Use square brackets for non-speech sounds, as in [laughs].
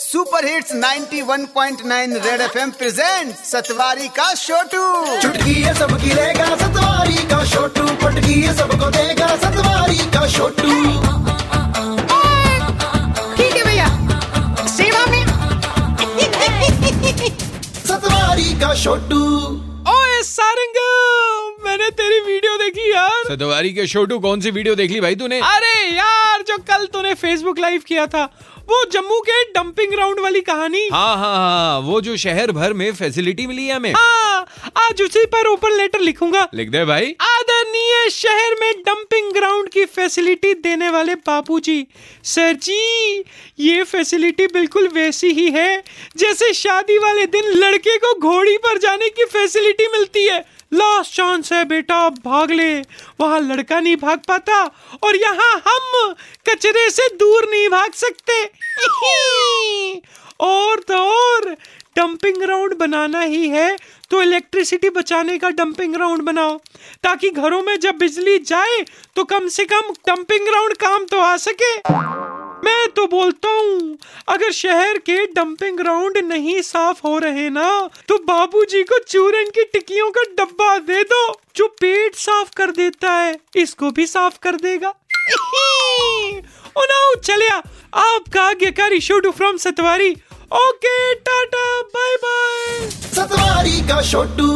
Super hits 91.9 red FM present Satwari का छोटू चुटकी है सबकी रहेगा सतवारी का छोटू पटकी है सबको देगा सतवारी का छोटू ठीक है भैया। सेवा में। सतवारी का छोटू ओए सारंग मैंने तेरी वीडियो देखी यार। सतवारी के छोटू कौन सी वीडियो देख ली भाई तूने? अरे यार जो कल तूने फेसबुक लाइव किया था वो जम्मू के डंपिंग ग्राउंड वाली कहानी। हाँ हाँ हाँ वो जो शहर भर में फैसिलिटी मिली है हमें। हाँ आज उसी पर ओपन लेटर लिखूँगा। लिख दे भाई। आदरणीय शहर में डंपिंग ग्राउंड की फैसिलिटी देने वाले बापूजी सर जी ये फैसिलिटी बिल्कुल वैसी ही है जैसे शादी वाले दिन लड़के को घोड़ी पर जाने की फैसिलिटी मिलती है। लास्ट चांस है, बेटा भाग ले। वहाँ लड़का नहीं भाग पाता और यहाँ हम कचरे से दूर नहीं भाग सकते। [laughs] और तो और डंपिंग ग्राउंड बनाना ही है तो इलेक्ट्रिसिटी बचाने का डंपिंग ग्राउंड बनाओ। ताकि घरों में जब बिजली जाए तो कम से कम डंपिंग ग्राउंड काम तो आ सके। मैं तो बोलता हूँ, अगर शहर के डंपिंग ग्राउंड नहीं साफ़ हो रहे ना तो बाबूजी को चूरन की टिकियों का डब्बा दे दो, जो पेट साफ़ कर देता है, इसको भी साफ़ कर देगा। उनाऊ चलिया आपका आज्ञाकारी Chhotu from Satwari. Okay, tata. Bye bye Satwari का छोटू